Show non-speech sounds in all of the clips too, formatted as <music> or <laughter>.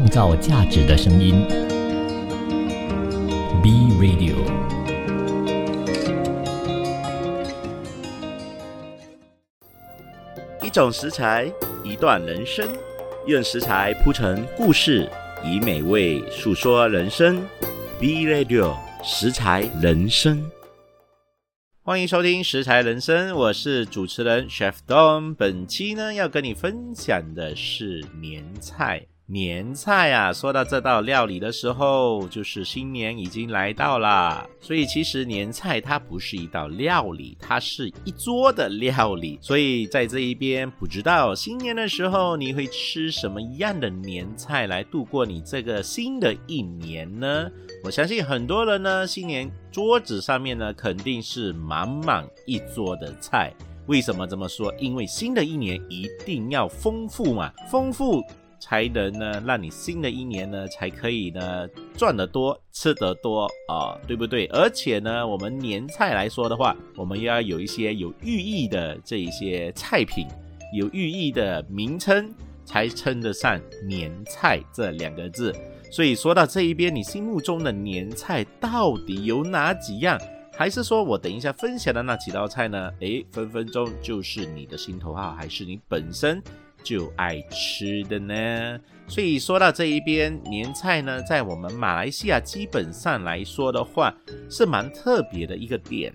创造价值的声音。B Radio。一种食材，一段人生，用食材铺成故事，以美味诉说人生。B Radio 食材人生，欢迎收听食材人生，我是主持人 Chef Don。本期呢，要跟你分享的是年菜。年菜啊，说到这道料理的时候，就是新年已经来到啦。所以其实年菜它不是一道料理，它是一桌的料理。所以在这一边，不知道新年的时候你会吃什么样的年菜来度过你这个新的一年呢？我相信很多人呢，新年桌子上面呢肯定是满满一桌的菜。为什么这么说？因为新的一年一定要丰富嘛，丰富。才能呢，让你新的一年呢，才可以呢赚得多，吃得多啊，对不对？而且呢，我们年菜来说的话，我们要有一些有寓意的这一些菜品，有寓意的名称，才称得上年菜这两个字。所以说到这一边，你心目中的年菜到底有哪几样？还是说我等一下分享的那几道菜呢？诶，分分钟就是你的心头好，还是你本身？就爱吃的呢，所以说到这一边年菜呢，在我们马来西亚基本上来说的话，是蛮特别的一个点。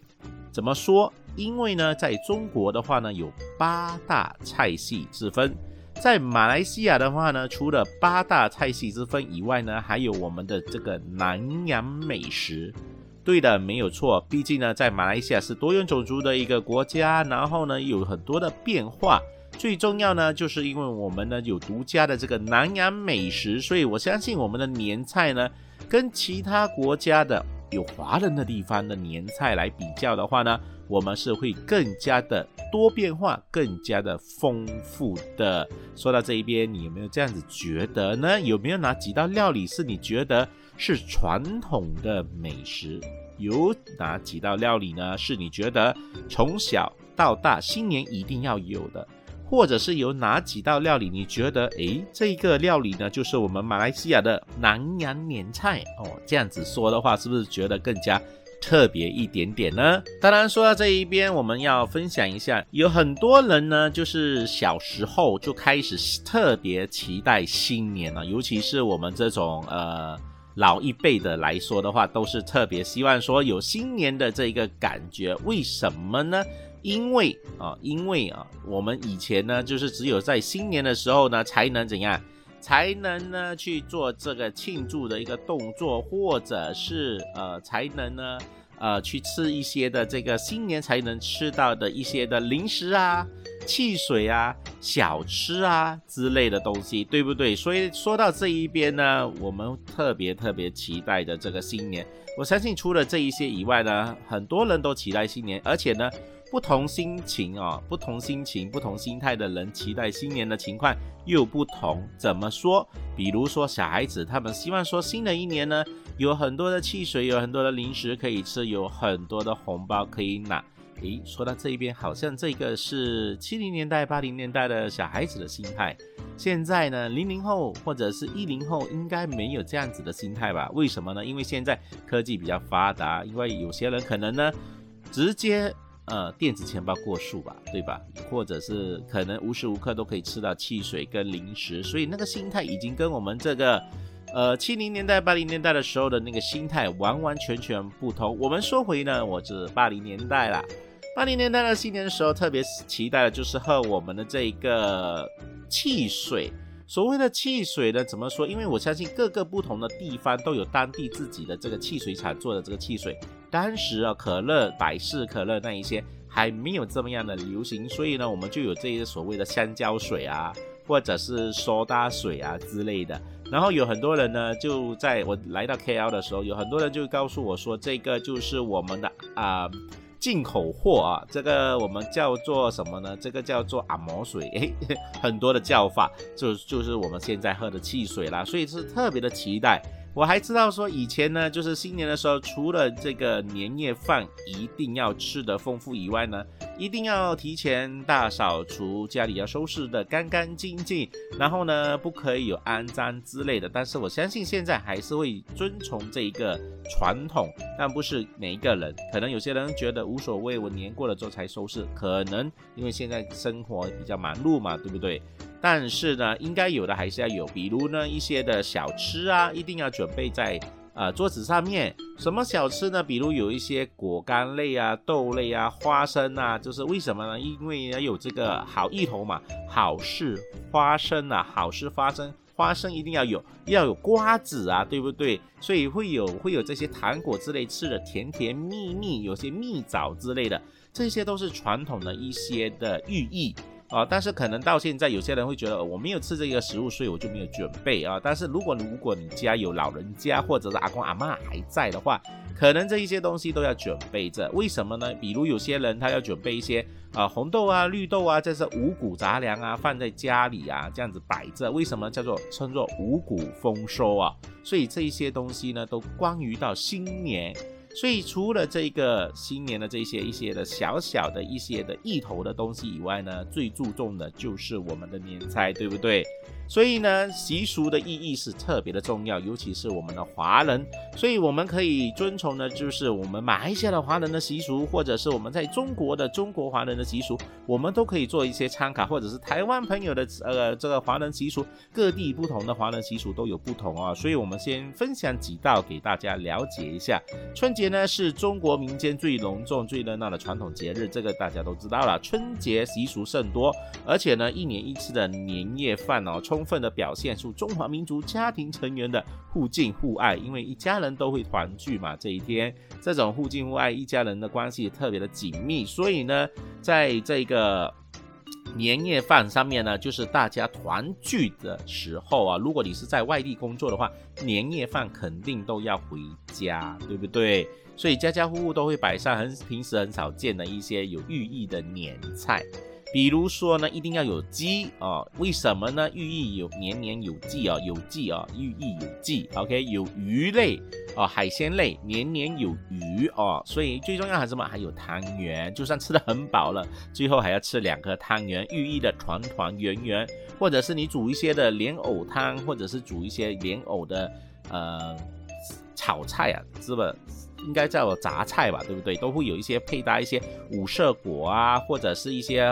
怎么说？因为呢，在中国的话呢，有八大菜系之分；在马来西亚的话呢，除了八大菜系之分以外呢，还有我们的这个南洋美食。对的，没有错。毕竟呢，在马来西亚是多元种族的一个国家，然后呢，有很多的变化。最重要呢，就是因为我们呢有独家的这个南洋美食，所以我相信我们的年菜呢，跟其他国家的有华人的地方的年菜来比较的话呢，我们是会更加的多变化，更加的丰富的。说到这一边，你有没有这样子觉得呢？有没有哪几道料理是你觉得是传统的美食？有哪几道料理呢？是你觉得从小到大新年一定要有的？或者是有哪几道料理，你觉得诶，这个料理呢，就是我们马来西亚的南洋年菜哦。这样子说的话，是不是觉得更加特别一点点呢？当然，说到这一边，我们要分享一下，有很多人呢，就是小时候就开始特别期待新年了，尤其是我们这种呃老一辈的来说的话，都是特别希望说有新年的这一个感觉。为什么呢？因为啊，因为啊，我们以前呢，就是只有在新年的时候呢，才能怎样，才能呢去做这个庆祝的一个动作，或者是呃，才能呢，呃，去吃一些的这个新年才能吃到的一些的零食啊、汽水啊、小吃啊之类的东西，对不对？所以说到这一边呢，我们特别特别期待的这个新年，我相信除了这一些以外呢，很多人都期待新年，而且呢。不同心情哦，不同心情、不同心态的人期待新年的情况又不同。怎么说？比如说小孩子，他们希望说新的一年呢，有很多的汽水，有很多的零食可以吃，有很多的红包可以拿。诶，说到这一边，好像这个是七零年代、八零年代的小孩子的心态。现在呢，零零后或者是一零后应该没有这样子的心态吧？为什么呢？因为现在科技比较发达，因为有些人可能呢，直接。呃，电子钱包过数吧，对吧？或者是可能无时无刻都可以吃到汽水跟零食，所以那个心态已经跟我们这个，呃，七零年代、八零年代的时候的那个心态完完全全不同。我们说回呢，我是八零年代啦，八零年代的新年的时候，特别期待的就是喝我们的这一个汽水。所谓的汽水呢，怎么说？因为我相信各个不同的地方都有当地自己的这个汽水厂做的这个汽水。当时啊，可乐、百事可乐那一些还没有这么样的流行，所以呢，我们就有这些所谓的香蕉水啊，或者是苏打水啊之类的。然后有很多人呢，就在我来到 KL 的时候，有很多人就告诉我说，这个就是我们的啊。进口货啊，这个我们叫做什么呢？这个叫做按摩水，诶，很多的叫法，就就是我们现在喝的汽水啦，所以是特别的期待。我还知道说以前呢，就是新年的时候，除了这个年夜饭一定要吃的丰富以外呢，一定要提前大扫除，家里要收拾的干干净净，然后呢，不可以有肮脏之类的。但是我相信现在还是会遵从这一个传统，但不是每一个人，可能有些人觉得无所谓，我年过了之后才收拾，可能因为现在生活比较忙碌嘛，对不对？但是呢，应该有的还是要有，比如呢一些的小吃啊，一定要准备在。呃，桌子上面什么小吃呢？比如有一些果干类啊、豆类啊、花生啊，就是为什么呢？因为要有这个好意头嘛，好事花生啊，好事发生，花生一定要有，要有瓜子啊，对不对？所以会有会有这些糖果之类吃的甜甜蜜蜜，有些蜜枣之类的，这些都是传统的一些的寓意。啊，但是可能到现在，有些人会觉得我没有吃这个食物，所以我就没有准备啊。但是如果如果你家有老人家或者是阿公阿妈还在的话，可能这一些东西都要准备着。为什么呢？比如有些人他要准备一些啊红豆啊、绿豆啊，这是五谷杂粮啊，放在家里啊，这样子摆着。为什么叫做称作五谷丰收啊？所以这一些东西呢，都关于到新年。所以除了这个新年的这些一些的小小的一些的意头的东西以外呢，最注重的就是我们的年菜，对不对？所以呢，习俗的意义是特别的重要，尤其是我们的华人。所以我们可以遵从的，就是我们马来西亚的华人的习俗，或者是我们在中国的中国华人的习俗，我们都可以做一些参考，或者是台湾朋友的呃这个华人习俗，各地不同的华人习俗都有不同啊。所以我们先分享几道给大家了解一下。春节呢是中国民间最隆重、最热闹的传统节日，这个大家都知道了。春节习俗甚多，而且呢一年一次的年夜饭哦。充分的表现出中华民族家庭成员的互敬互爱，因为一家人都会团聚嘛。这一天，这种互敬互爱，一家人的关系特别的紧密。所以呢，在这个年夜饭上面呢，就是大家团聚的时候啊。如果你是在外地工作的话，年夜饭肯定都要回家，对不对？所以家家户户都会摆上很平时很少见的一些有寓意的年菜。比如说呢，一定要有鸡啊？为什么呢？寓意有年年有季啊，有季啊，寓意有季。OK，有鱼类啊，海鲜类，年年有余哦。所以最重要还是什么？还有汤圆，就算吃的很饱了，最后还要吃两颗汤圆，寓意的团团圆圆。或者是你煮一些的莲藕汤，或者是煮一些莲藕的呃炒菜啊，是吧？应该叫杂菜吧，对不对？都会有一些配搭一些五色果啊，或者是一些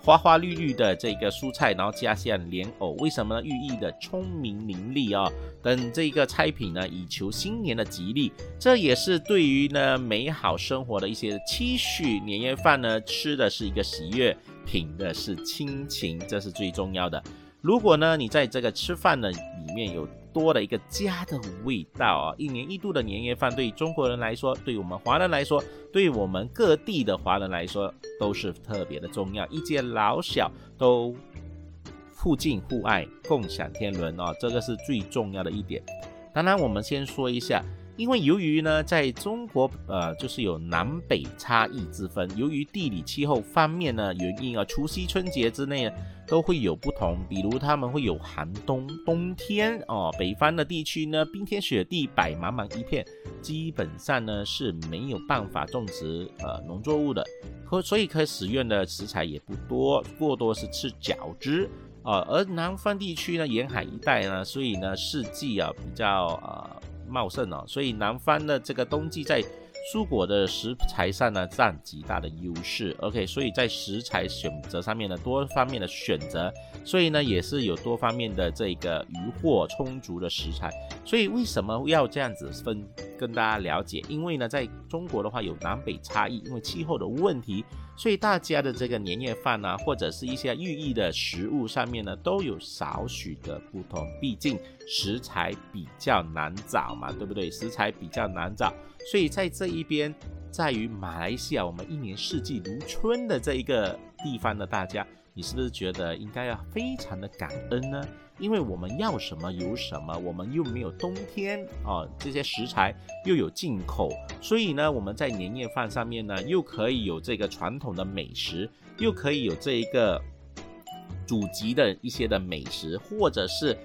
花花绿绿的这个蔬菜，然后加上莲藕，为什么呢？寓意的聪明伶俐啊，等这个菜品呢，以求新年的吉利。这也是对于呢美好生活的一些期许。年夜饭呢，吃的是一个喜悦，品的是亲情，这是最重要的。如果呢，你在这个吃饭呢里面有。多了一个家的味道啊！一年一度的年夜饭，对于中国人来说，对我们华人来说，对我们各地的华人来说，都是特别的重要。一家老小都互敬互爱，共享天伦啊！这个是最重要的一点。当然，我们先说一下。因为由于呢，在中国，呃，就是有南北差异之分。由于地理气候方面呢原因啊，除夕春节之内都会有不同。比如他们会有寒冬、冬天哦。北方的地区呢，冰天雪地，白茫茫一片，基本上呢是没有办法种植呃农作物的，可所以可使用的食材也不多，过多是吃饺子啊。而南方地区呢，沿海一带呢，所以呢四季啊比较呃。茂盛哦，所以南方的这个冬季在蔬果的食材上呢占极大的优势。OK，所以在食材选择上面呢多方面的选择，所以呢也是有多方面的这个鱼货充足的食材。所以为什么要这样子分跟大家了解？因为呢在中国的话有南北差异，因为气候的问题。所以大家的这个年夜饭呢，或者是一些寓意的食物上面呢，都有少许的不同。毕竟食材比较难找嘛，对不对？食材比较难找，所以在这一边，在于马来西亚，我们一年四季如春的这一个地方的大家，你是不是觉得应该要非常的感恩呢？因为我们要什么有什么，我们又没有冬天啊，这些食材又有进口，所以呢，我们在年夜饭上面呢，又可以有这个传统的美食，又可以有这一个祖籍的一些的美食，或者是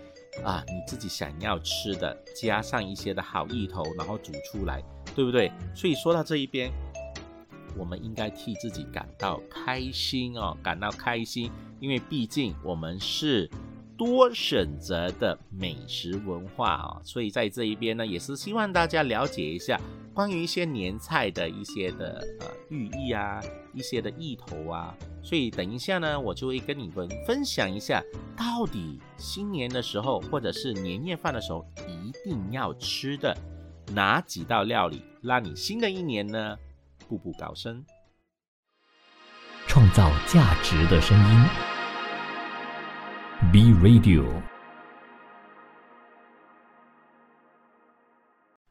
啊你自己想要吃的，加上一些的好意头，然后煮出来，对不对？所以说到这一边。我们应该替自己感到开心哦，感到开心，因为毕竟我们是多选择的美食文化哦，所以在这一边呢，也是希望大家了解一下关于一些年菜的一些的呃寓意啊，一些的意头啊。所以等一下呢，我就会跟你们分享一下，到底新年的时候或者是年夜饭的时候一定要吃的。哪几道料理让你新的一年呢步步高升？创造价值的声音，B Radio。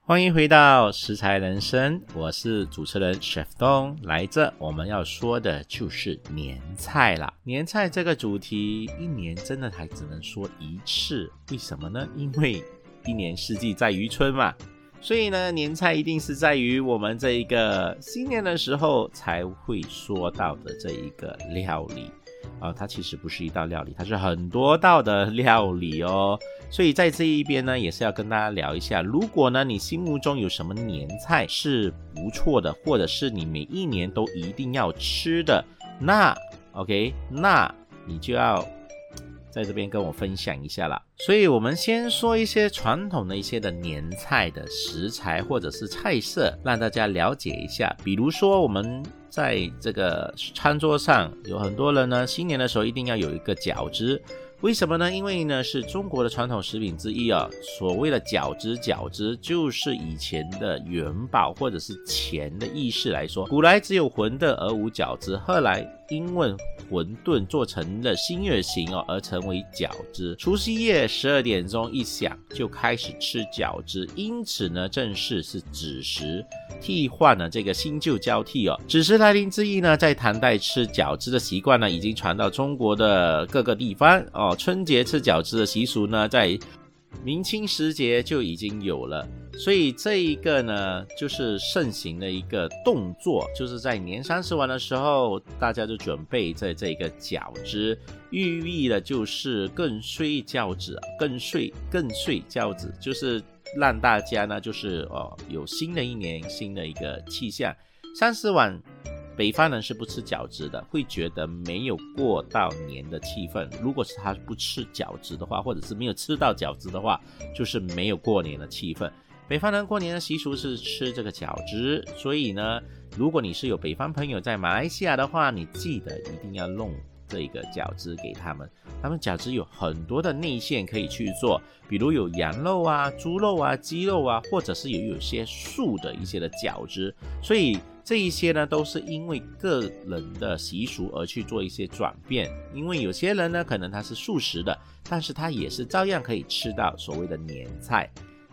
欢迎回到食材人生，我是主持人 Chef 东。来这我们要说的就是年菜了。年菜这个主题，一年真的还只能说一次，为什么呢？因为一年四季在于春嘛。所以呢，年菜一定是在于我们这一个新年的时候才会说到的这一个料理啊，它其实不是一道料理，它是很多道的 <laughs> 料理哦。所以在这一边呢，也是要跟大家聊一下，如果呢你心目中有什么年菜是不错的，或者是你每一年都一定要吃的，那 OK，那你就要。在这边跟我分享一下啦。所以我们先说一些传统的一些的年菜的食材或者是菜色，让大家了解一下。比如说我们在这个餐桌上有很多人呢，新年的时候一定要有一个饺子。为什么呢？因为呢是中国的传统食品之一啊。所谓的饺子，饺子就是以前的元宝或者是钱的意识来说。古来只有馄饨而无饺子，后来因为馄饨做成了新月形哦，而成为饺子。除夕夜十二点钟一响，就开始吃饺子，因此呢，正式是子时，替换了这个新旧交替哦。子时来临之意呢，在唐代吃饺子的习惯呢，已经传到中国的各个地方哦。春节吃饺子的习俗呢，在明清时节就已经有了，所以这一个呢，就是盛行的一个动作，就是在年三十晚的时候，大家就准备这这个饺子，寓意的就是更睡饺子，更睡更睡饺子，就是让大家呢，就是哦，有新的一年新的一个气象，三十晚。北方人是不吃饺子的，会觉得没有过到年的气氛。如果是他不吃饺子的话，或者是没有吃到饺子的话，就是没有过年的气氛。北方人过年的习俗是吃这个饺子，所以呢，如果你是有北方朋友在马来西亚的话，你记得一定要弄这个饺子给他们。他们饺子有很多的内馅可以去做，比如有羊肉啊、猪肉啊、鸡肉啊，或者是有有些素的一些的饺子，所以。这一些呢，都是因为个人的习俗而去做一些转变。因为有些人呢，可能他是素食的，但是他也是照样可以吃到所谓的年菜。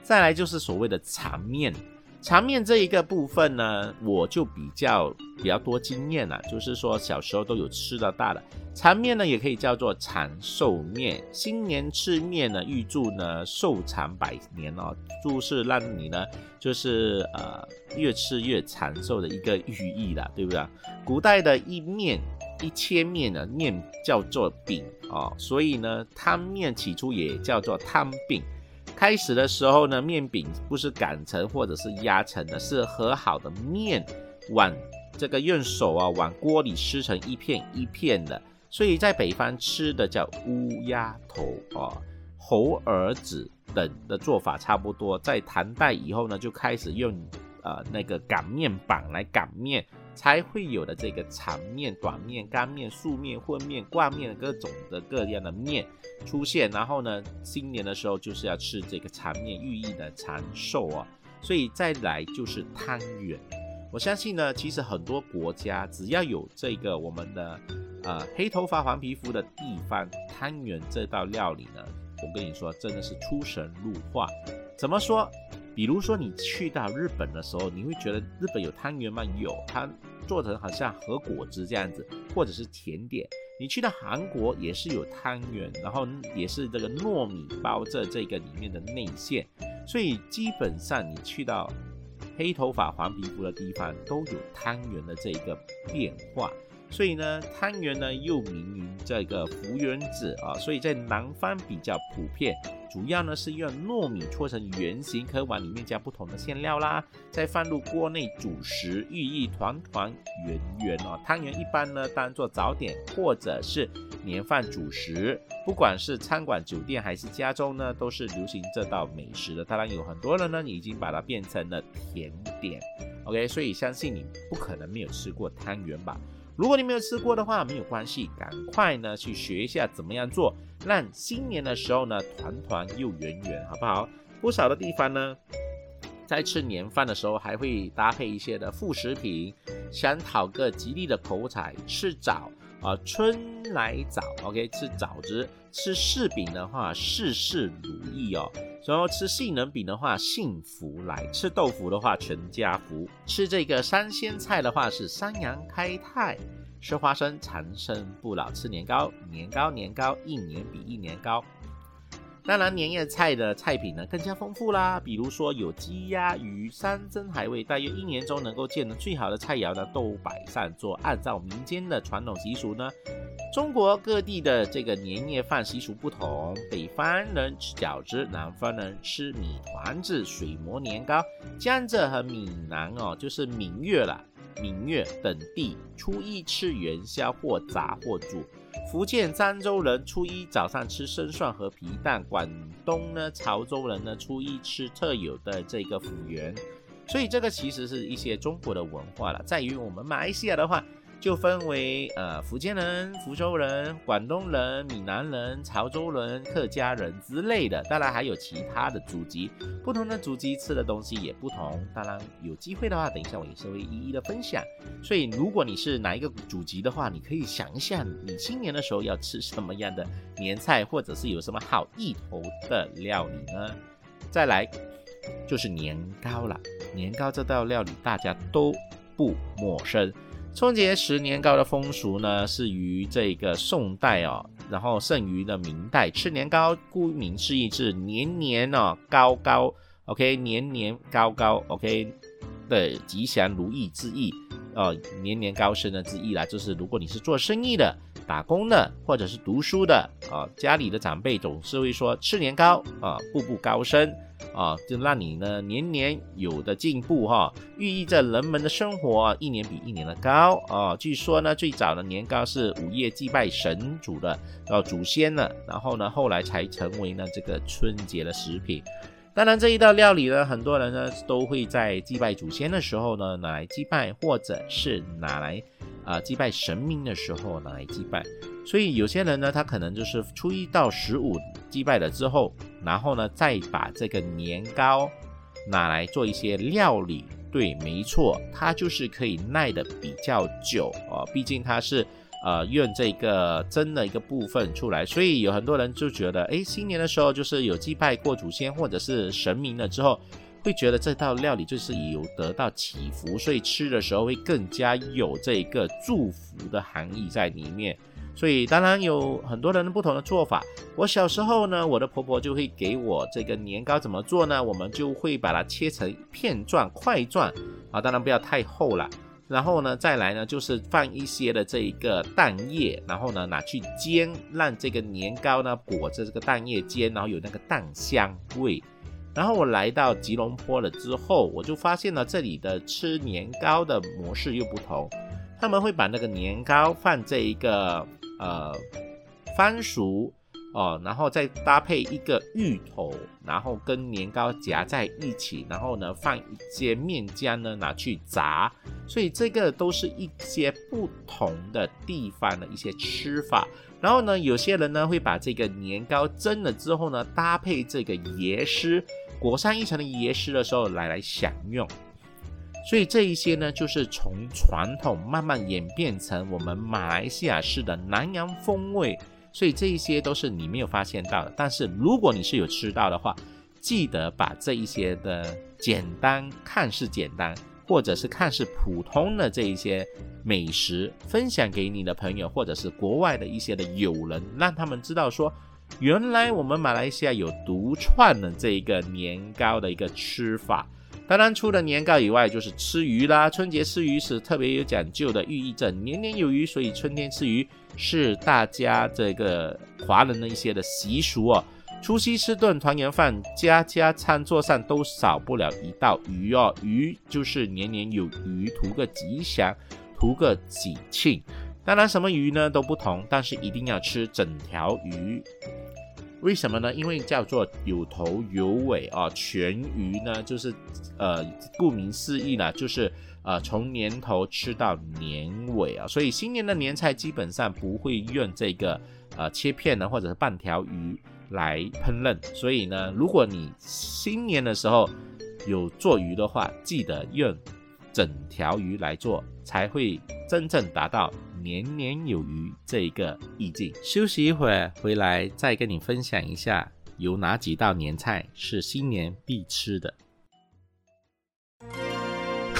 再来就是所谓的长面。长面这一个部分呢，我就比较比较多经验了，就是说小时候都有吃到大的长面呢，也可以叫做长寿面。新年吃面呢，预祝呢寿长百年哦，祝是让你呢就是呃越吃越长寿的一个寓意啦，对不对？古代的一面一切面呢，面叫做饼哦，所以呢汤面起初也叫做汤饼。开始的时候呢，面饼不是擀成或者是压成的，是和好的面往这个用手啊往锅里撕成一片一片的，所以在北方吃的叫乌鸦头啊、猴儿子等的做法差不多。在唐代以后呢，就开始用呃那个擀面板来擀面。才会有的这个长面、短面、干面、素面、混面、挂面各种的各样的面出现，然后呢，新年的时候就是要吃这个长面，寓意的长寿啊。所以再来就是汤圆。我相信呢，其实很多国家只要有这个我们的呃黑头发黄皮肤的地方，汤圆这道料理呢，我跟你说真的是出神入化。怎么说？比如说你去到日本的时候，你会觉得日本有汤圆吗？有，它做成好像和果汁这样子，或者是甜点。你去到韩国也是有汤圆，然后也是这个糯米包着这个里面的内馅。所以基本上你去到黑头发黄皮肤的地方都有汤圆的这一个变化。所以呢，汤圆呢又名于这个福圆子啊，所以在南方比较普遍。主要呢是用糯米搓成圆形，可以往里面加不同的馅料啦，再放入锅内煮食，寓意团团圆圆哦。汤圆一般呢当做早点或者是年饭主食，不管是餐馆、酒店还是家中呢，都是流行这道美食的。当然有很多人呢已经把它变成了甜点。OK，所以相信你不可能没有吃过汤圆吧？如果你没有吃过的话，没有关系，赶快呢去学一下怎么样做，让新年的时候呢团团又圆圆，好不好？不少的地方呢，在吃年饭的时候还会搭配一些的副食品，想讨个吉利的口彩，吃枣啊，春来枣，OK，吃枣子，吃柿饼的话，事事如意哦。然后吃杏仁饼的话，幸福来；吃豆腐的话，全家福；吃这个三鲜菜的话，是三羊开泰；吃花生，长生不老；吃年糕，年糕年糕，一年比一年高。当然，年夜菜的菜品呢更加丰富啦，比如说有鸡鸭鱼山珍海味，大约一年中能够见的最好的菜肴呢都摆上桌。按照民间的传统习俗呢，中国各地的这个年夜饭习俗不同，北方人吃饺子，南方人吃米团子、水磨年糕。江浙和闽南哦，就是闽粤了，闽粤等地初一吃元宵，或炸或煮。福建漳州人初一早上吃生蒜和皮蛋，广东呢潮州人呢初一吃特有的这个福圆，所以这个其实是一些中国的文化了，在于我们马来西亚的话。就分为呃福建人、福州人、广东人、闽南人、潮州人、客家人之类的，当然还有其他的祖籍，不同的祖籍吃的东西也不同。当然有机会的话，等一下我也是会一一的分享。所以如果你是哪一个祖籍的话，你可以想一下，你新年的时候要吃什么样的年菜，或者是有什么好意头的料理呢？再来就是年糕了，年糕这道料理大家都不陌生。春节食年糕的风俗呢，是于这个宋代哦，然后剩余的明代。吃年糕，顾名思义是年年哦高高，OK，年年高高，OK 的吉祥如意之意，哦，年年高升的之意啦。就是如果你是做生意的、打工的，或者是读书的啊，家里的长辈总是会说吃年糕啊，步步高升。啊，就让你呢年年有的进步哈，寓意着人们的生活一年比一年的高啊。据说呢，最早的年糕是午夜祭拜神主的，呃祖先呢，然后呢后来才成为呢这个春节的食品。当然这一道料理呢，很多人呢都会在祭拜祖先的时候呢拿来祭拜，或者是拿来啊祭拜神明的时候拿来祭拜。所以有些人呢，他可能就是初一到十五祭拜了之后，然后呢，再把这个年糕拿来做一些料理。对，没错，它就是可以耐的比较久哦。毕竟它是呃用这个蒸的一个部分出来，所以有很多人就觉得，哎，新年的时候就是有祭拜过祖先或者是神明了之后，会觉得这道料理就是有得到祈福，所以吃的时候会更加有这个祝福的含义在里面。所以当然有很多人不同的做法。我小时候呢，我的婆婆就会给我这个年糕怎么做呢？我们就会把它切成片状、块状啊，当然不要太厚了。然后呢，再来呢，就是放一些的这一个蛋液，然后呢拿去煎，让这个年糕呢裹着这个蛋液煎，然后有那个蛋香味。然后我来到吉隆坡了之后，我就发现了这里的吃年糕的模式又不同，他们会把那个年糕放这一个。呃，番薯哦，然后再搭配一个芋头，然后跟年糕夹在一起，然后呢放一些面浆呢拿去炸，所以这个都是一些不同的地方的一些吃法。然后呢，有些人呢会把这个年糕蒸了之后呢，搭配这个椰丝，裹上一层的椰丝的时候来来享用。所以这一些呢，就是从传统慢慢演变成我们马来西亚式的南洋风味。所以这一些都是你没有发现到的。但是如果你是有吃到的话，记得把这一些的简单看似简单，或者是看似普通的这一些美食，分享给你的朋友，或者是国外的一些的友人，让他们知道说，原来我们马来西亚有独创的这一个年糕的一个吃法。当然，除了年糕以外，就是吃鱼啦。春节吃鱼是特别有讲究的，寓意着年年有余，所以春天吃鱼是大家这个华人的一些的习俗哦。除夕吃顿团圆饭，家家餐桌上都少不了一道鱼哦。鱼就是年年有余，图个吉祥，图个喜庆。当然，什么鱼呢都不同，但是一定要吃整条鱼。为什么呢？因为叫做有头有尾啊，全鱼呢就是呃，顾名思义呢，就是呃从年头吃到年尾啊。所以新年的年菜基本上不会用这个呃切片呢，或者是半条鱼。来烹饪，所以呢，如果你新年的时候有做鱼的话，记得用整条鱼来做，才会真正达到年年有余这一个意境。休息一会儿，回来再跟你分享一下有哪几道年菜是新年必吃的。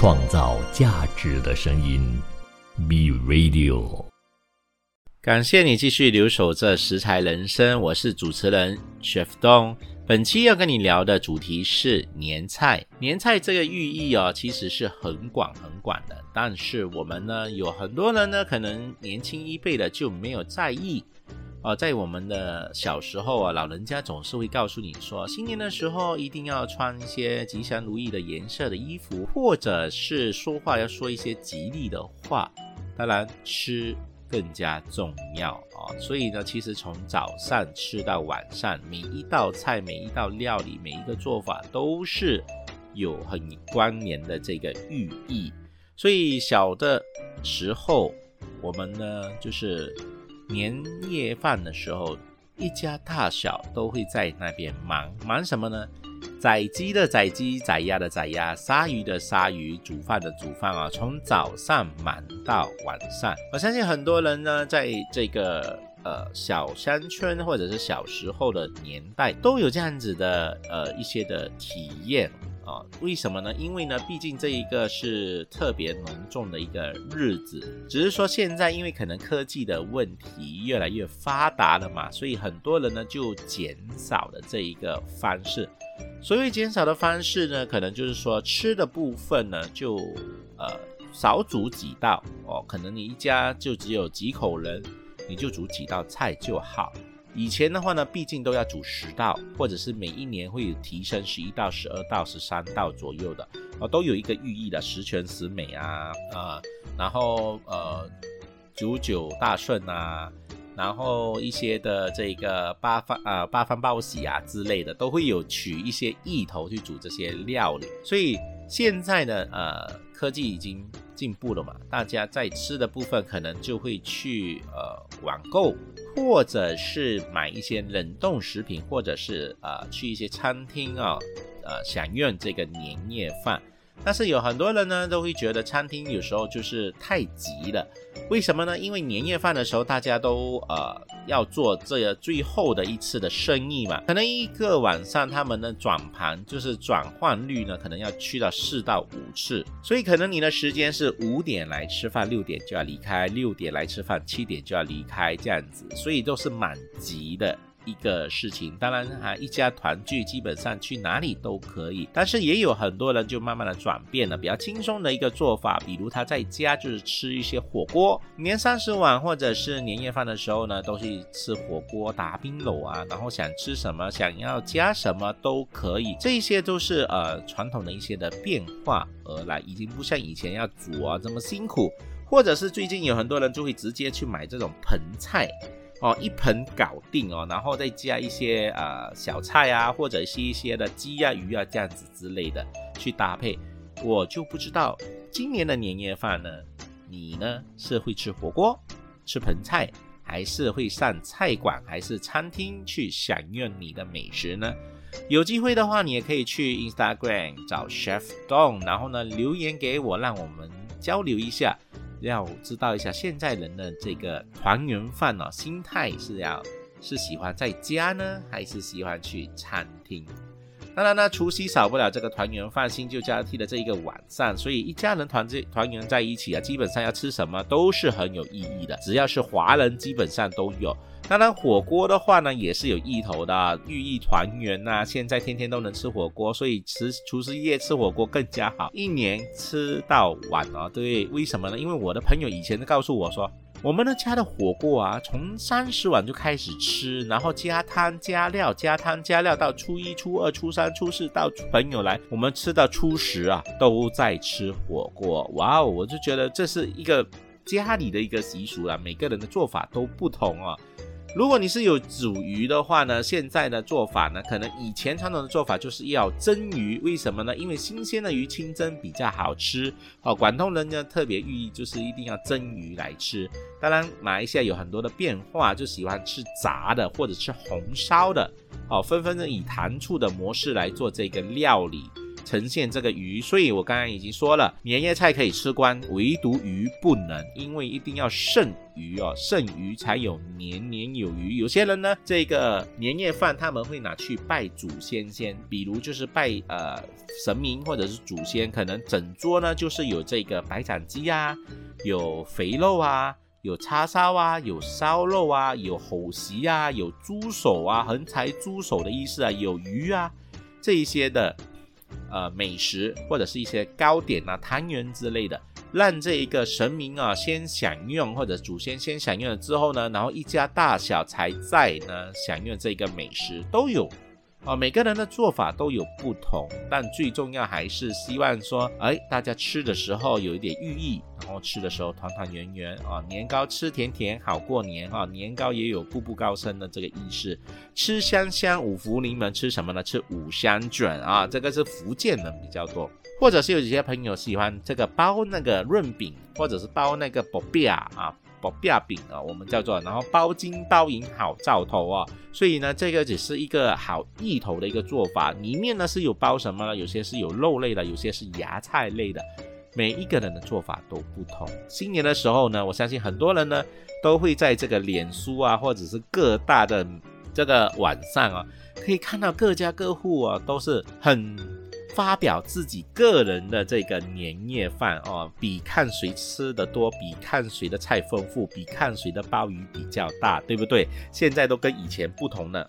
创造价值的声音，B Radio。感谢你继续留守这食材人生，我是主持人 Chef Dong。本期要跟你聊的主题是年菜。年菜这个寓意哦，其实是很广很广的。但是我们呢，有很多人呢，可能年轻一辈的就没有在意。啊，在我们的小时候啊，老人家总是会告诉你说，新年的时候一定要穿一些吉祥如意的颜色的衣服，或者是说话要说一些吉利的话。当然吃。更加重要啊！所以呢，其实从早上吃到晚上，每一道菜、每一道料理、每一个做法都是有很关联的这个寓意。所以小的时候，我们呢就是年夜饭的时候，一家大小都会在那边忙忙什么呢？宰鸡的宰鸡，宰鸭的宰鸭，杀鱼的杀鱼，煮饭的煮饭啊，从早上忙到晚上。我相信很多人呢，在这个呃小乡村或者是小时候的年代，都有这样子的呃一些的体验啊。为什么呢？因为呢，毕竟这一个是特别浓重的一个日子。只是说现在因为可能科技的问题越来越发达了嘛，所以很多人呢就减少了这一个方式。所谓减少的方式呢，可能就是说吃的部分呢，就呃少煮几道哦。可能你一家就只有几口人，你就煮几道菜就好。以前的话呢，毕竟都要煮十道，或者是每一年会有提升十一道、十二道、十三道左右的哦，都有一个寓意的，十全十美啊啊，然后呃九九大顺啊。然后一些的这个八方啊八方报喜啊之类的，都会有取一些意头去煮这些料理。所以现在呢，呃，科技已经进步了嘛，大家在吃的部分可能就会去呃网购，或者是买一些冷冻食品，或者是呃去一些餐厅啊，呃享用这个年夜饭。但是有很多人呢，都会觉得餐厅有时候就是太急了。为什么呢？因为年夜饭的时候，大家都呃要做这个最后的一次的生意嘛。可能一个晚上，他们的转盘就是转换率呢，可能要去到四到五次。所以可能你的时间是五点来吃饭，六点就要离开；六点来吃饭，七点就要离开，这样子。所以都是蛮急的。一个事情，当然哈，一家团聚基本上去哪里都可以，但是也有很多人就慢慢的转变了，比较轻松的一个做法，比如他在家就是吃一些火锅，年三十晚或者是年夜饭的时候呢，都是吃火锅打冰篓啊，然后想吃什么，想要加什么都可以，这些都是呃传统的一些的变化而来，已经不像以前要煮啊这么辛苦，或者是最近有很多人就会直接去买这种盆菜。哦，一盆搞定哦，然后再加一些呃小菜啊，或者是一些的鸡啊、鱼啊这样子之类的去搭配。我就不知道今年的年夜饭呢，你呢是会吃火锅、吃盆菜，还是会上菜馆还是餐厅去享用你的美食呢？有机会的话，你也可以去 Instagram 找 Chef Dong，然后呢留言给我，让我们交流一下。要知道一下现在人的这个团圆饭呢，心态是要是喜欢在家呢，还是喜欢去餐厅？当然呢，除夕少不了这个团圆饭，新旧交替的这一个晚上，所以一家人团聚团圆在一起啊，基本上要吃什么都是很有意义的。只要是华人，基本上都有。当然，火锅的话呢，也是有意头的，寓意团圆呐。现在天天都能吃火锅，所以吃除夕夜吃火锅更加好，一年吃到晚啊。对，为什么呢？因为我的。朋友以前都告诉我说，我们的家的火锅啊，从三十晚就开始吃，然后加汤加料，加汤加料到初一、初二、初三、初四到朋友来，我们吃到初十啊，都在吃火锅。哇哦，我就觉得这是一个家里的一个习俗啦，每个人的做法都不同啊。如果你是有煮鱼的话呢，现在的做法呢，可能以前传统的做法就是要蒸鱼，为什么呢？因为新鲜的鱼清蒸比较好吃哦。广东人呢特别寓意就是一定要蒸鱼来吃。当然，马来西亚有很多的变化，就喜欢吃炸的或者吃红烧的哦，纷纷的以糖醋的模式来做这个料理。呈现这个鱼，所以我刚刚已经说了，年夜菜可以吃光，唯独鱼不能，因为一定要剩鱼哦，剩鱼才有年年有余。有些人呢，这个年夜饭他们会拿去拜祖先先，比如就是拜呃神明或者是祖先，可能整桌呢就是有这个白斩鸡啊，有肥肉啊，有叉烧啊，有烧肉啊，有吼席啊，有猪手啊，横财猪手的意思啊，有鱼啊，这一些的。呃，美食或者是一些糕点啊、汤圆之类的，让这一个神明啊先享用，或者祖先先享用了之后呢，然后一家大小才在呢享用这个美食都有。啊，每个人的做法都有不同，但最重要还是希望说，哎，大家吃的时候有一点寓意，然后吃的时候团团圆圆啊，年糕吃甜甜好过年啊，年糕也有步步高升的这个意思，吃香香五福临门，吃什么呢？吃五香卷啊，这个是福建人比较多，或者是有一些朋友喜欢这个包那个润饼，或者是包那个薄饼啊。薄饼啊，我们叫做，然后包金包银好兆头啊，所以呢，这个只是一个好意头的一个做法。里面呢是有包什么呢？有些是有肉类的，有些是芽菜类的。每一个人的做法都不同。新年的时候呢，我相信很多人呢都会在这个脸书啊，或者是各大的这个网上啊，可以看到各家各户啊都是很。发表自己个人的这个年夜饭哦，比看谁吃的多，比看谁的菜丰富，比看谁的鲍鱼比较大，对不对？现在都跟以前不同了。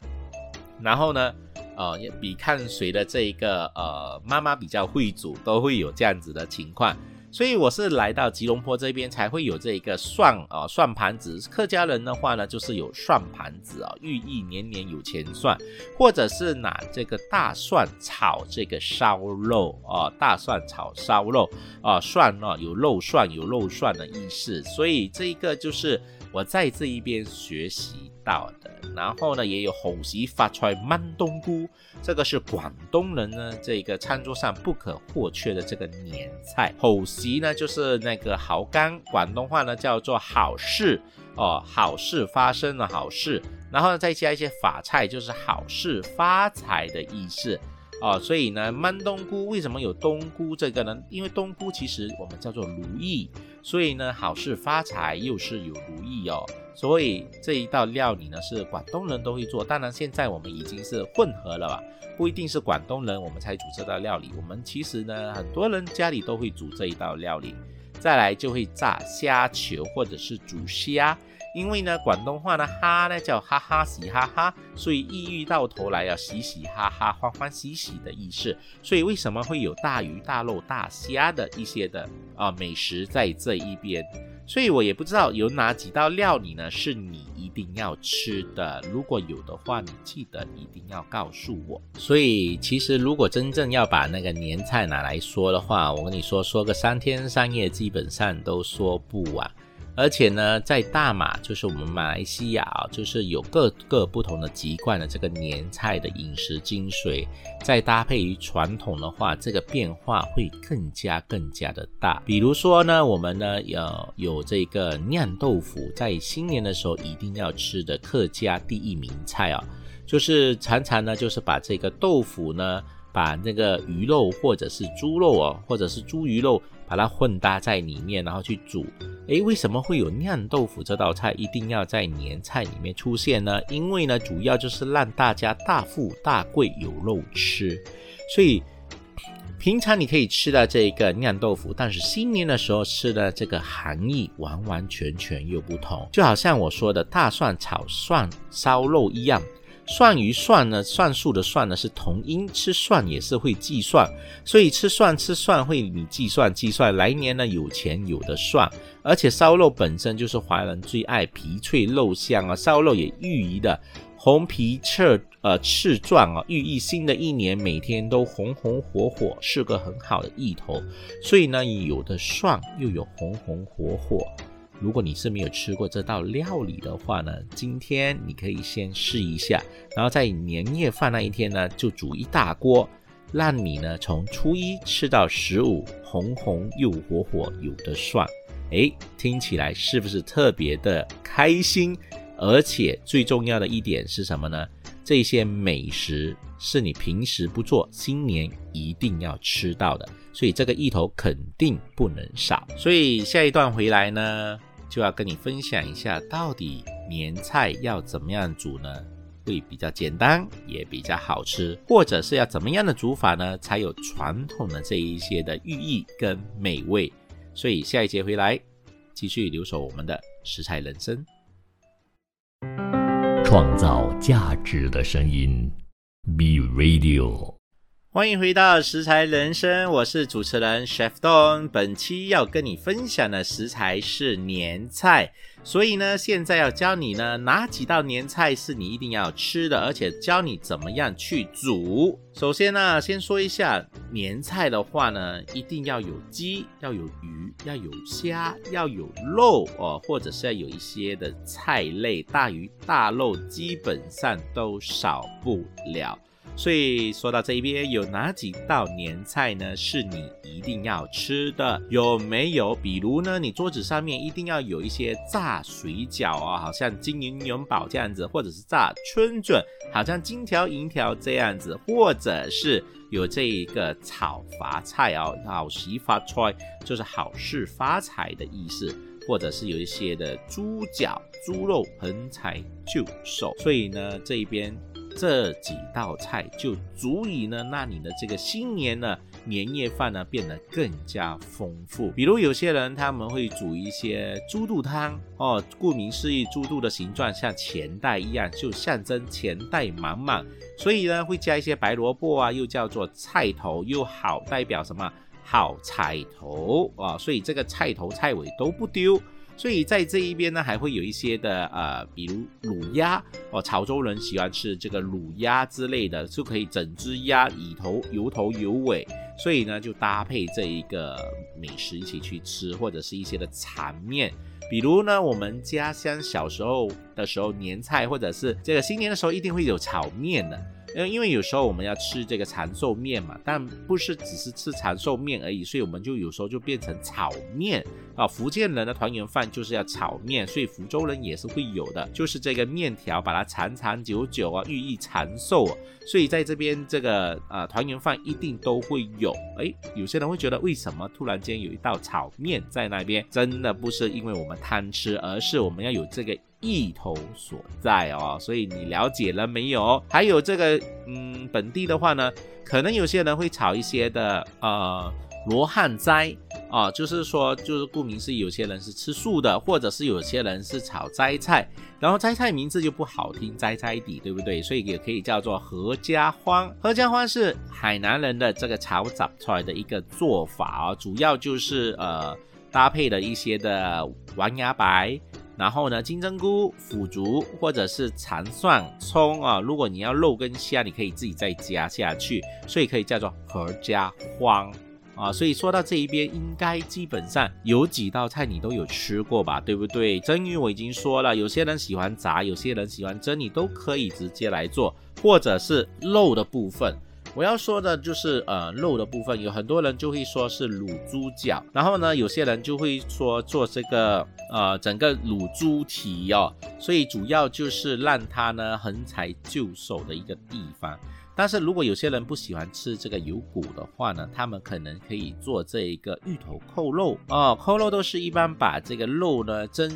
然后呢，呃，也比看谁的这个呃妈妈比较会煮，都会有这样子的情况。所以我是来到吉隆坡这边才会有这一个算啊算盘子，客家人的话呢就是有算盘子啊，寓意年年有钱赚，或者是拿这个大蒜炒这个烧肉啊，大蒜炒烧肉啊，蒜啊有肉蒜有肉蒜的意思，所以这一个就是我在这一边学习到的。然后呢，也有吼席发出来焖冬菇，这个是广东人呢这个餐桌上不可或缺的这个年菜。吼席呢就是那个好干，广东话呢叫做好事哦，好事发生了好事，然后呢再加一些法菜，就是好事发财的意思哦。所以呢，焖冬菇为什么有冬菇这个呢？因为冬菇其实我们叫做如意，所以呢，好事发财又是有如意哦。所以这一道料理呢，是广东人都会做。当然，现在我们已经是混合了吧，不一定是广东人我们才煮这道料理。我们其实呢，很多人家里都会煮这一道料理。再来就会炸虾球或者是煮虾，因为呢，广东话呢哈呢叫哈哈喜哈哈，所以意遇到头来要喜喜哈哈、欢欢喜喜的意思。所以为什么会有大鱼大肉大虾的一些的啊美食在这一边？所以我也不知道有哪几道料理呢是你一定要吃的。如果有的话，你记得一定要告诉我。所以其实如果真正要把那个年菜拿来说的话，我跟你说说个三天三夜，基本上都说不完。而且呢，在大马，就是我们马来西亚啊，就是有各个不同的籍贯的这个年菜的饮食精髓，再搭配于传统的话，这个变化会更加更加的大。比如说呢，我们呢要有这个酿豆腐，在新年的时候一定要吃的客家第一名菜啊，就是常常呢，就是把这个豆腐呢。把那个鱼肉或者是猪肉哦，或者是猪鱼肉，把它混搭在里面，然后去煮。诶，为什么会有酿豆腐这道菜一定要在年菜里面出现呢？因为呢，主要就是让大家大富大贵，有肉吃。所以平常你可以吃到这一个酿豆腐，但是新年的时候吃的这个含义完完全全又不同。就好像我说的大蒜炒蒜烧肉一样。蒜与蒜呢，算数的蒜呢是同音，吃蒜也是会计算，所以吃蒜吃蒜会你计算计算，来年呢有钱有的算。而且烧肉本身就是华人最爱皮脆肉香啊，烧肉也寓意的红皮赤呃赤壮啊，寓意新的一年每天都红红火火，是个很好的意头。所以呢，有的蒜又有红红火火。如果你是没有吃过这道料理的话呢，今天你可以先试一下，然后在年夜饭那一天呢，就煮一大锅，让你呢从初一吃到十五，红红又火火，有的涮。哎，听起来是不是特别的开心？而且最重要的一点是什么呢？这些美食是你平时不做，新年一定要吃到的，所以这个意头肯定不能少。所以下一段回来呢？就要跟你分享一下，到底年菜要怎么样煮呢？会比较简单，也比较好吃，或者是要怎么样的煮法呢？才有传统的这一些的寓意跟美味。所以下一节回来，继续留守我们的食材人生，创造价值的声音，B Radio。欢迎回到食材人生，我是主持人 Chef Don。本期要跟你分享的食材是年菜，所以呢，现在要教你呢哪几道年菜是你一定要吃的，而且教你怎么样去煮。首先呢，先说一下年菜的话呢，一定要有鸡，要有鱼，要有虾，要有肉哦，或者是要有一些的菜类，大鱼大肉基本上都少不了。所以说到这一边，有哪几道年菜呢？是你一定要吃的？有没有？比如呢，你桌子上面一定要有一些炸水饺啊，好像金银元宝这样子，或者是炸春卷，好像金条银条这样子，或者是有这一个炒发菜哦，好媳发菜就是好事发财的意思，或者是有一些的猪脚、猪肉横财就手。所以呢，这一边。这几道菜就足以呢，让你的这个新年呢年夜饭呢变得更加丰富。比如有些人他们会煮一些猪肚汤哦，顾名思义，猪肚的形状像钱袋一样，就象征钱袋满满，所以呢会加一些白萝卜啊，又叫做菜头，又好代表什么好彩头啊，所以这个菜头菜尾都不丢。所以在这一边呢，还会有一些的呃，比如卤鸭哦，潮州人喜欢吃这个卤鸭之类的，就可以整只鸭里头有头有尾，所以呢就搭配这一个美食一起去吃，或者是一些的场面，比如呢我们家乡小时候的时候年菜，或者是这个新年的时候，一定会有炒面的。因为因为有时候我们要吃这个长寿面嘛，但不是只是吃长寿面而已，所以我们就有时候就变成炒面啊。福建人的团圆饭就是要炒面，所以福州人也是会有的，就是这个面条把它长长久久啊，寓意长寿啊。所以在这边这个呃团圆饭一定都会有。哎，有些人会觉得为什么突然间有一道炒面在那边？真的不是因为我们贪吃，而是我们要有这个。意头所在哦，所以你了解了没有？还有这个，嗯，本地的话呢，可能有些人会炒一些的，呃，罗汉斋啊，就是说，就是顾名思义，有些人是吃素的，或者是有些人是炒斋菜，然后斋菜名字就不好听，斋斋底，对不对？所以也可以叫做合家欢。合家欢是海南人的这个炒杂菜的一个做法哦，主要就是呃搭配了一些的丸牙白。然后呢，金针菇、腐竹或者是长蒜、葱啊，如果你要肉跟虾，你可以自己再加下去，所以可以叫做合家欢啊。所以说到这一边，应该基本上有几道菜你都有吃过吧，对不对？蒸鱼我已经说了，有些人喜欢炸，有些人喜欢蒸，你都可以直接来做，或者是肉的部分。我要说的就是呃肉的部分，有很多人就会说是卤猪脚，然后呢有些人就会说做这个呃整个卤猪蹄哦，所以主要就是让它呢横财就手的一个地方。但是如果有些人不喜欢吃这个有骨的话呢，他们可能可以做这一个芋头扣肉哦，扣肉都是一般把这个肉呢蒸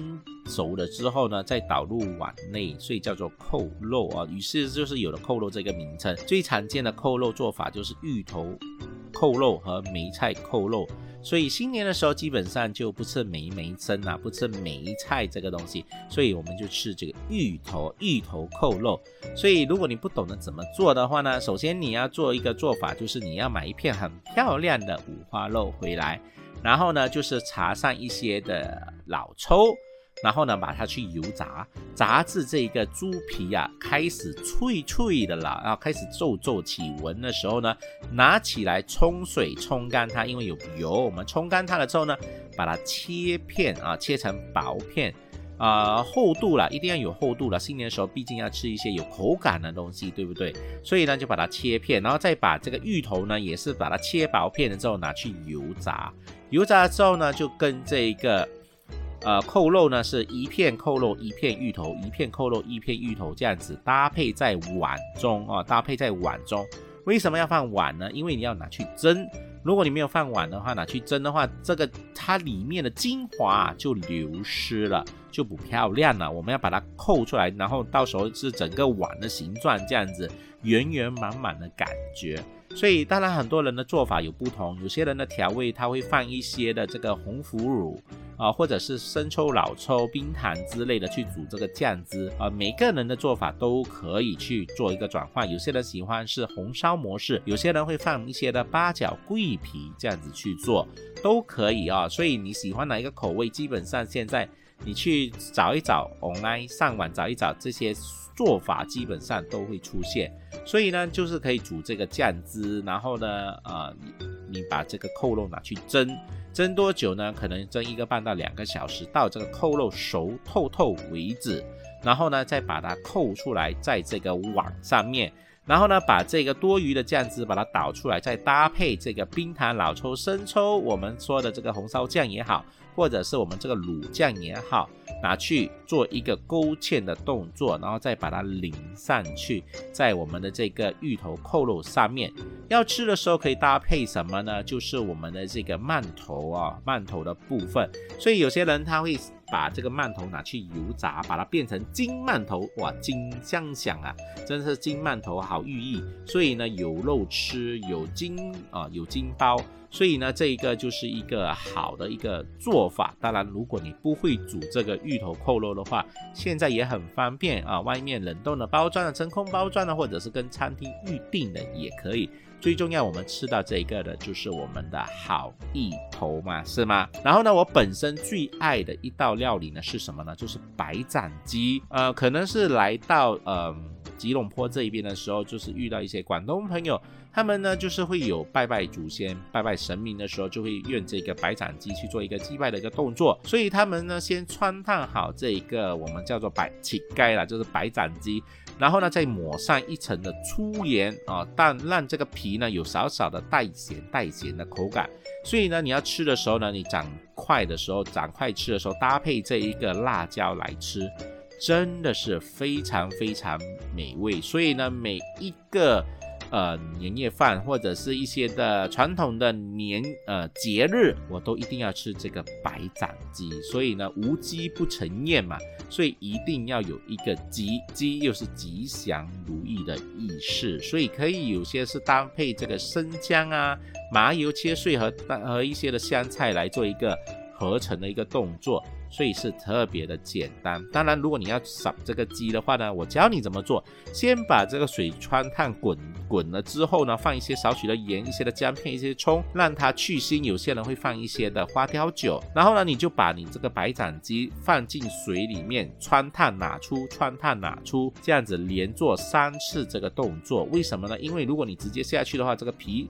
熟了之后呢，再倒入碗内，所以叫做扣肉啊。于是就是有了扣肉这个名称。最常见的扣肉做法就是芋头扣肉和梅菜扣肉。所以新年的时候基本上就不吃梅梅参啊，不吃梅菜这个东西，所以我们就吃这个芋头，芋头扣肉。所以如果你不懂得怎么做的话呢，首先你要做一个做法，就是你要买一片很漂亮的五花肉回来，然后呢就是茶上一些的老抽。然后呢，把它去油炸，炸至这个猪皮呀开始脆脆的了，然后开始皱皱起纹的时候呢，拿起来冲水冲干它，因为有油，我们冲干它了之后呢，把它切片啊，切成薄片，啊，厚度了，一定要有厚度了。新年的时候毕竟要吃一些有口感的东西，对不对？所以呢，就把它切片，然后再把这个芋头呢，也是把它切薄片了之后拿去油炸，油炸了之后呢，就跟这一个。呃，扣肉呢是一片扣肉，一片芋头，一片扣肉，一片芋头，这样子搭配在碗中啊，搭配在碗中。为什么要放碗呢？因为你要拿去蒸。如果你没有放碗的话，拿去蒸的话，这个它里面的精华就流失了，就不漂亮了。我们要把它扣出来，然后到时候是整个碗的形状，这样子圆圆满满的感觉。所以当然很多人的做法有不同，有些人的调味他会放一些的这个红腐乳。啊，或者是生抽、老抽、冰糖之类的去煮这个酱汁啊，每个人的做法都可以去做一个转换。有些人喜欢是红烧模式，有些人会放一些的八角、桂皮这样子去做，都可以啊。所以你喜欢哪一个口味，基本上现在你去找一找，online 上网找一找这些做法，基本上都会出现。所以呢，就是可以煮这个酱汁，然后呢，呃，你把这个扣肉拿去蒸。蒸多久呢？可能蒸一个半到两个小时，到这个扣肉熟透透为止。然后呢，再把它扣出来，在这个网上面。然后呢，把这个多余的酱汁把它倒出来，再搭配这个冰糖、老抽、生抽，我们说的这个红烧酱也好，或者是我们这个卤酱也好，拿去做一个勾芡的动作，然后再把它淋上去，在我们的这个芋头扣肉上面。要吃的时候可以搭配什么呢？就是我们的这个馒头啊，馒头的部分。所以有些人他会。把这个馒头拿去油炸，把它变成金馒头，哇，金香香啊，真是金馒头好寓意。所以呢，有肉吃，有金啊，有金包。所以呢，这一个就是一个好的一个做法。当然，如果你不会煮这个芋头扣肉的话，现在也很方便啊，外面冷冻的包装的真空包装的，或者是跟餐厅预定的也可以。最重要，我们吃到这一个的就是我们的好意头嘛，是吗？然后呢，我本身最爱的一道料理呢是什么呢？就是白斩鸡。呃，可能是来到呃吉隆坡这一边的时候，就是遇到一些广东朋友，他们呢就是会有拜拜祖先、拜拜神明的时候，就会用这个白斩鸡去做一个祭拜的一个动作。所以他们呢先穿烫好这一个我们叫做白乞丐啦，就是白斩鸡。然后呢，再抹上一层的粗盐啊，但让这个皮呢有少少的带咸带咸的口感。所以呢，你要吃的时候呢，你长快的时候，长快吃的时候，搭配这一个辣椒来吃，真的是非常非常美味。所以呢，每一个。呃，年夜饭或者是一些的传统的年呃节日，我都一定要吃这个白斩鸡。所以呢，无鸡不成宴嘛，所以一定要有一个鸡，鸡又是吉祥如意的意思，所以可以有些是搭配这个生姜啊、麻油切碎和和一些的香菜来做一个合成的一个动作。所以是特别的简单。当然，如果你要扫这个鸡的话呢，我教你怎么做。先把这个水穿烫滚滚了之后呢，放一些少许的盐、一些的姜片、一些葱，让它去腥。有些人会放一些的花雕酒。然后呢，你就把你这个白斩鸡放进水里面穿烫拿出，穿烫拿出，这样子连做三次这个动作。为什么呢？因为如果你直接下去的话，这个皮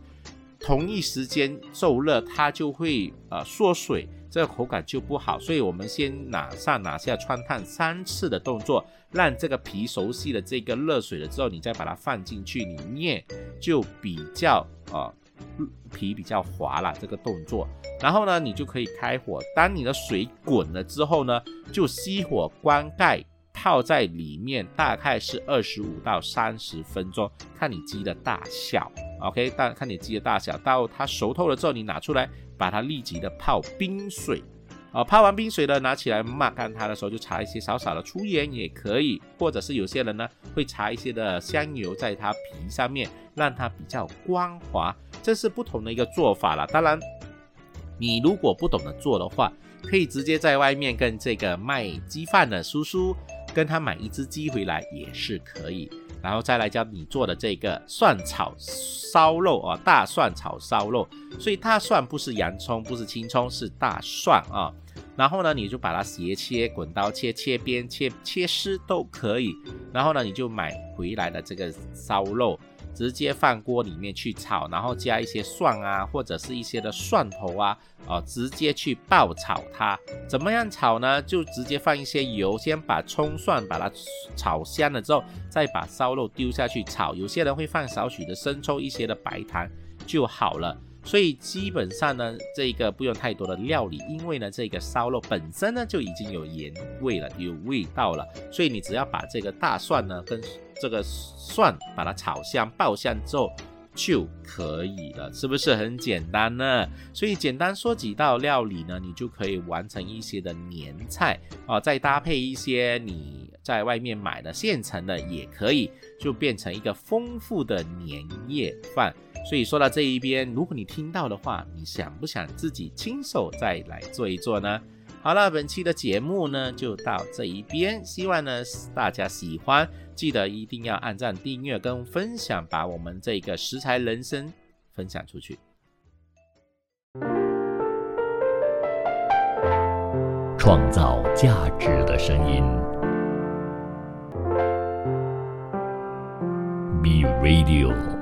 同一时间受热，它就会呃缩水。这个口感就不好，所以我们先拿上拿下穿烫三次的动作，让这个皮熟悉了这个热水了之后，你再把它放进去里面，就比较啊皮比较滑了这个动作。然后呢，你就可以开火，当你的水滚了之后呢，就熄火关盖，泡在里面，大概是二十五到三十分钟，看你鸡的大小，OK，但看你鸡的大小，到它熟透了之后，你拿出来。把它立即的泡冰水，啊，泡完冰水了，拿起来抹干它的时候，就擦一些少少的粗盐也可以，或者是有些人呢会擦一些的香油在它皮上面，让它比较光滑，这是不同的一个做法了。当然。你如果不懂得做的话，可以直接在外面跟这个卖鸡饭的叔叔跟他买一只鸡回来也是可以。然后再来教你做的这个蒜炒烧肉啊，大蒜炒烧肉。所以大蒜不是洋葱，不是青葱，是大蒜啊。然后呢，你就把它斜切、滚刀切、切边、切切丝都可以。然后呢，你就买回来的这个烧肉，直接放锅里面去炒，然后加一些蒜啊，或者是一些的蒜头啊，哦，直接去爆炒它。怎么样炒呢？就直接放一些油，先把葱蒜把它炒香了之后，再把烧肉丢下去炒。有些人会放少许的生抽、一些的白糖就好了。所以基本上呢，这个不用太多的料理，因为呢，这个烧肉本身呢就已经有盐味了，有味道了。所以你只要把这个大蒜呢跟这个蒜把它炒香、爆香之后就可以了，是不是很简单呢？所以简单说几道料理呢，你就可以完成一些的年菜啊，再搭配一些你在外面买的现成的也可以，就变成一个丰富的年夜饭。所以说到这一边，如果你听到的话，你想不想自己亲手再来做一做呢？好了，本期的节目呢就到这一边，希望呢大家喜欢，记得一定要按赞、订阅跟分享，把我们这个食材人生分享出去。创造价值的声音，Be Radio。